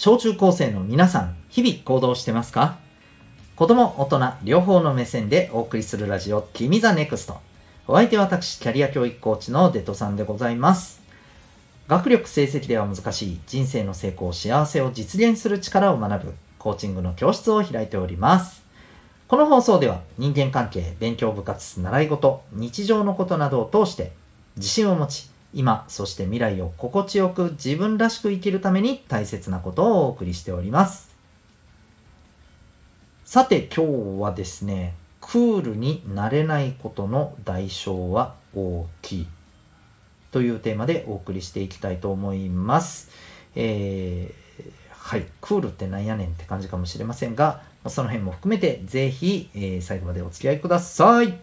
小中高生の皆さん、日々行動してますか？子供、大人、両方の目線でお送りするラジオ、君ザネクスト。お相手は私、キャリア教育コーチのデトさんでございます。学力成績では難しい人生の成功、幸せを実現する力を学ぶコーチングの教室を開いております。この放送では人間関係、勉強部活、習い事、日常のことなどを通して自信を持ち、今、そして未来を心地よく自分らしく生きるために大切なことをお送りしております。さて今日はですね、クールになれないことの代償は大きいというテーマでお送りしていきたいと思います。えー、はい、クールってなんやねんって感じかもしれませんが、その辺も含めてぜひ、えー、最後までお付き合いください。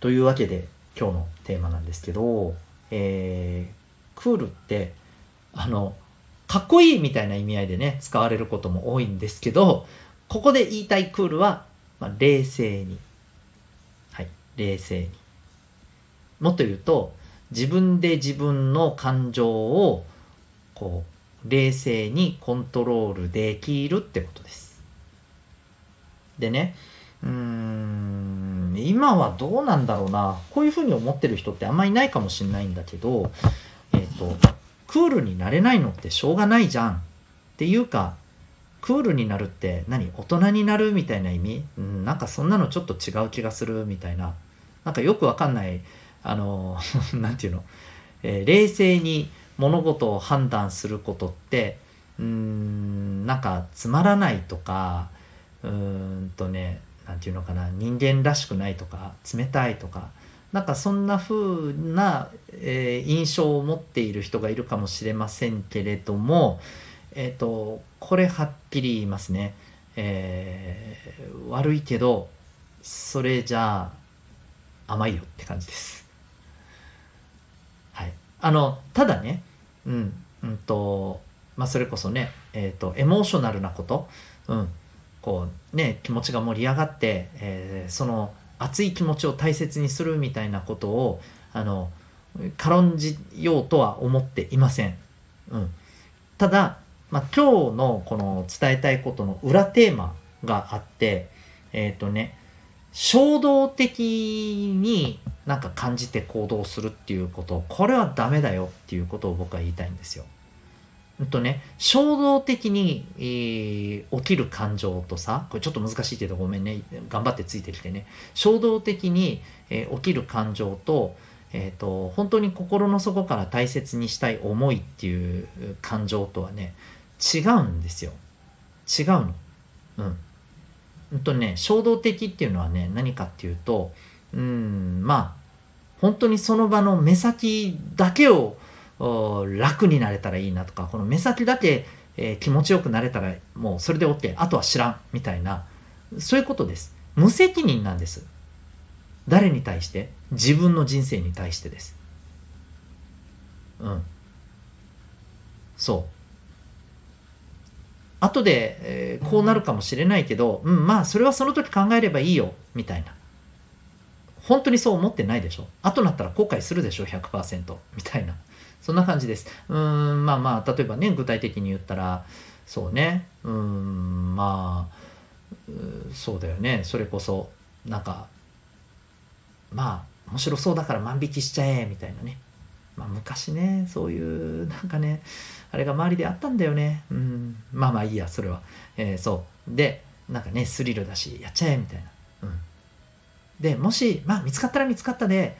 というわけで今日のテーマなんですけど、えー、クールってあのかっこいいみたいな意味合いでね使われることも多いんですけどここで言いたいクールは、まあ、冷静に。はい冷静に。もっと言うと自分で自分の感情をこう冷静にコントロールできるってことです。でねうーん今はどうなんだろうな。こういうふうに思ってる人ってあんまいないかもしれないんだけどえっ、ー、とクールになれないのってしょうがないじゃん。っていうかクールになるって何大人になるみたいな意味、うん、なんかそんなのちょっと違う気がするみたいな。なんかよくわかんないあの 何て言うの、えー、冷静に物事を判断することってうーんなんかつまらないとかうーんとね何て言うのかな人間らしくないとか冷たいとかなんかそんな風な、えー、印象を持っている人がいるかもしれませんけれども、えっ、ー、とこれはっきり言いますね、えー、悪いけどそれじゃあ甘いよって感じです。はい、あのただねうんうんとまあそれこそねえっ、ー、とエモーショナルなこと、うん、こうね気持ちが盛り上がって、えー、その熱い気持ちを大切にするみたいなことをあの軽んじようとは思っていません。うん、ただ、まあ、今日のこの伝えたいことの裏テーマがあってえっ、ー、とね衝動的になんか感じて行動するっていうことこれはダメだよっていうことを僕は言いたいんですよ。うんとね、衝動的に、えー、起きる感情とさ、これちょっと難しいけどごめんね、頑張ってついてきてね、衝動的に、えー、起きる感情と、えっ、ー、と、本当に心の底から大切にしたい思いっていう感情とはね、違うんですよ。違うの。うん。うんとね、衝動的っていうのはね、何かっていうと、うん、まあ、本当にその場の目先だけを楽になれたらいいなとかこの目先だけ、えー、気持ちよくなれたらもうそれで OK あとは知らんみたいな。そういうことです。無責任なんです。誰に対して？自分の人生に対してです。うん。そう。後で、えー、こうなるかもしれないけど、うん、まあそれはその時考えればいいよみたいな。本当にそう思ってないでしょ。後なったら後悔するでしょ100%みたいな。そんな感じです。うん、まあまあ、例えばね、具体的に言ったら、そうね、うん、まあ、そうだよね、それこそ、なんか、まあ、面白そうだから万引きしちゃえ、みたいなね。まあ、昔ね、そういう、なんかね、あれが周りであったんだよね。うん、まあまあいいや、それは。えー、そう。で、なんかね、スリルだし、やっちゃえ、みたいな。うん。で、もし、まあ見つかったら見つかったで、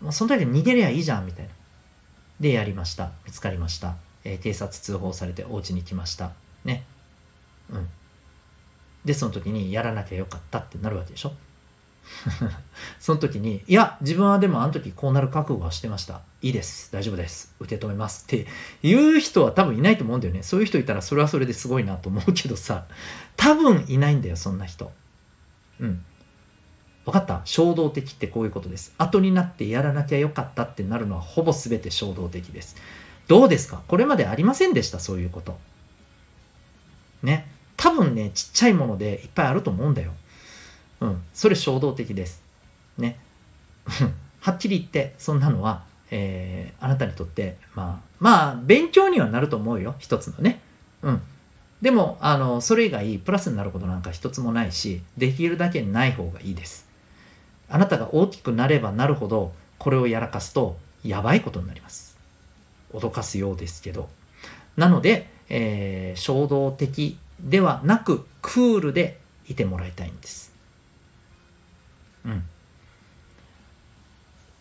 もうその時に逃げりゃいいじゃん、みたいな。でやりました見つかりました、えー、警察通報されてお家に来ましたねうんでその時にやらなきゃよかったってなるわけでしょ？その時に、いや、自分はでもあの時こうなる覚悟はしてました。いいです。大丈夫です。受け止めます。っていう人は多分いないと思うんだよね。そういう人いたらそれはそれですごいなと思うけどさ、多分いないんだよ、そんな人。うん。分かった？衝動的ってこういうことです。後になってやらなきゃよかったってなるのはほぼ全て衝動的です。どうですか？これまでありませんでした？そういうこと。ね？多分ね、ちっちゃいものでいっぱいあると思うんだよ。うん。それ衝動的です。ね？はっきり言って、そんなのは、えー、あなたにとってまあまあ勉強にはなると思うよ一つのねうんでもあのそれ以外プラスになることなんか一つもないしできるだけない方がいいですあなたが大きくなればなるほどこれをやらかすとやばいことになります。脅かすようですけど。なので、えー、衝動的ではなくクールでいてもらいたいんです。うん。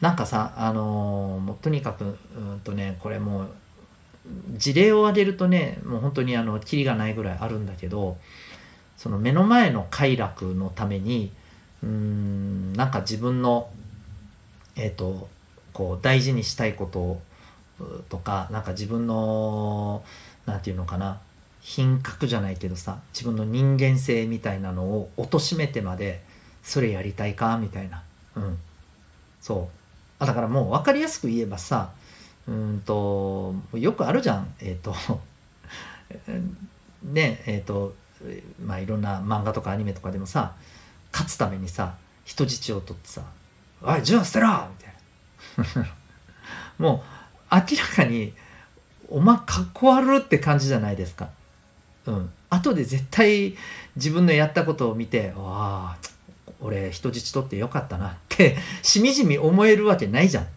なんかさあのー、もうとにかくうんとねこれもう事例を挙げるとねもう本当にあのキリがないぐらいあるんだけどその目の前の快楽のためにうんなんか自分のえっ、ー、とこう大事にしたいこととかなんか自分の何て言うのかな品格じゃないけどさ自分の人間性みたいなのを貶めてまでそれやりたいかみたいな。うん。そう。あだからもう分かりやすく言えばさうんとよくあるじゃん。えっ、ー、とねえっ、ー、とまあいろんな漫画とかアニメとかでもさ勝つためにさ人質を取ってさ「おい銃捨てろ!」みたいな。もう明らかにお前かっこ悪って感じじゃないですか。うん。後で絶対自分のやったことを見て「わあ俺人質取ってよかったな」ってしみじみ思えるわけないじゃん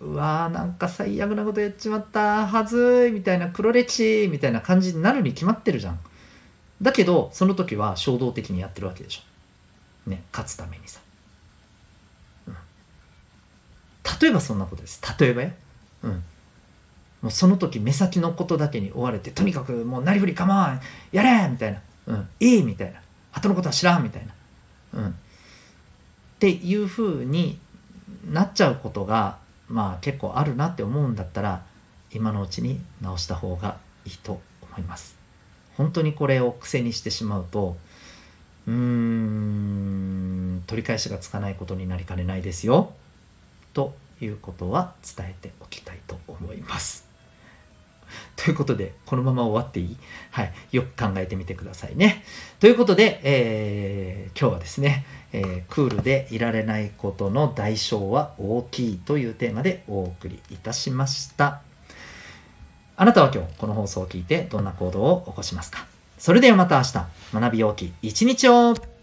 うわーなんか最悪なことやっちまった。はずい。みたいな黒歴史みたいな感じになるに決まってるじゃん。だけどその時は衝動的にやってるわけでしょ。ね勝つためにさ、うん、例えばそんなことです。例えばよ。うん。もうその時目先のことだけに追われてとにかくもうなりふり構わん。やれみたいな。うん。いいみたいな。後のことは知らんみたいな。うん。っていうふうになっちゃうことがまあ結構あるなって思うんだったら今のうちに直した方がいいと思います。本当にこれを癖にしてしまうとうーん取り返しがつかないことになりかねないですよということは伝えておきたいと思いますということで、このまま終わっていい？はい。よく考えてみてくださいね。ということで、えー、今日はですね、えー、クールでいられないことの代償は大きいというテーマでお送りいたしました。あなたは今日この放送を聞いてどんな行動を起こしますか？それではまた明日、学び大きい一日を。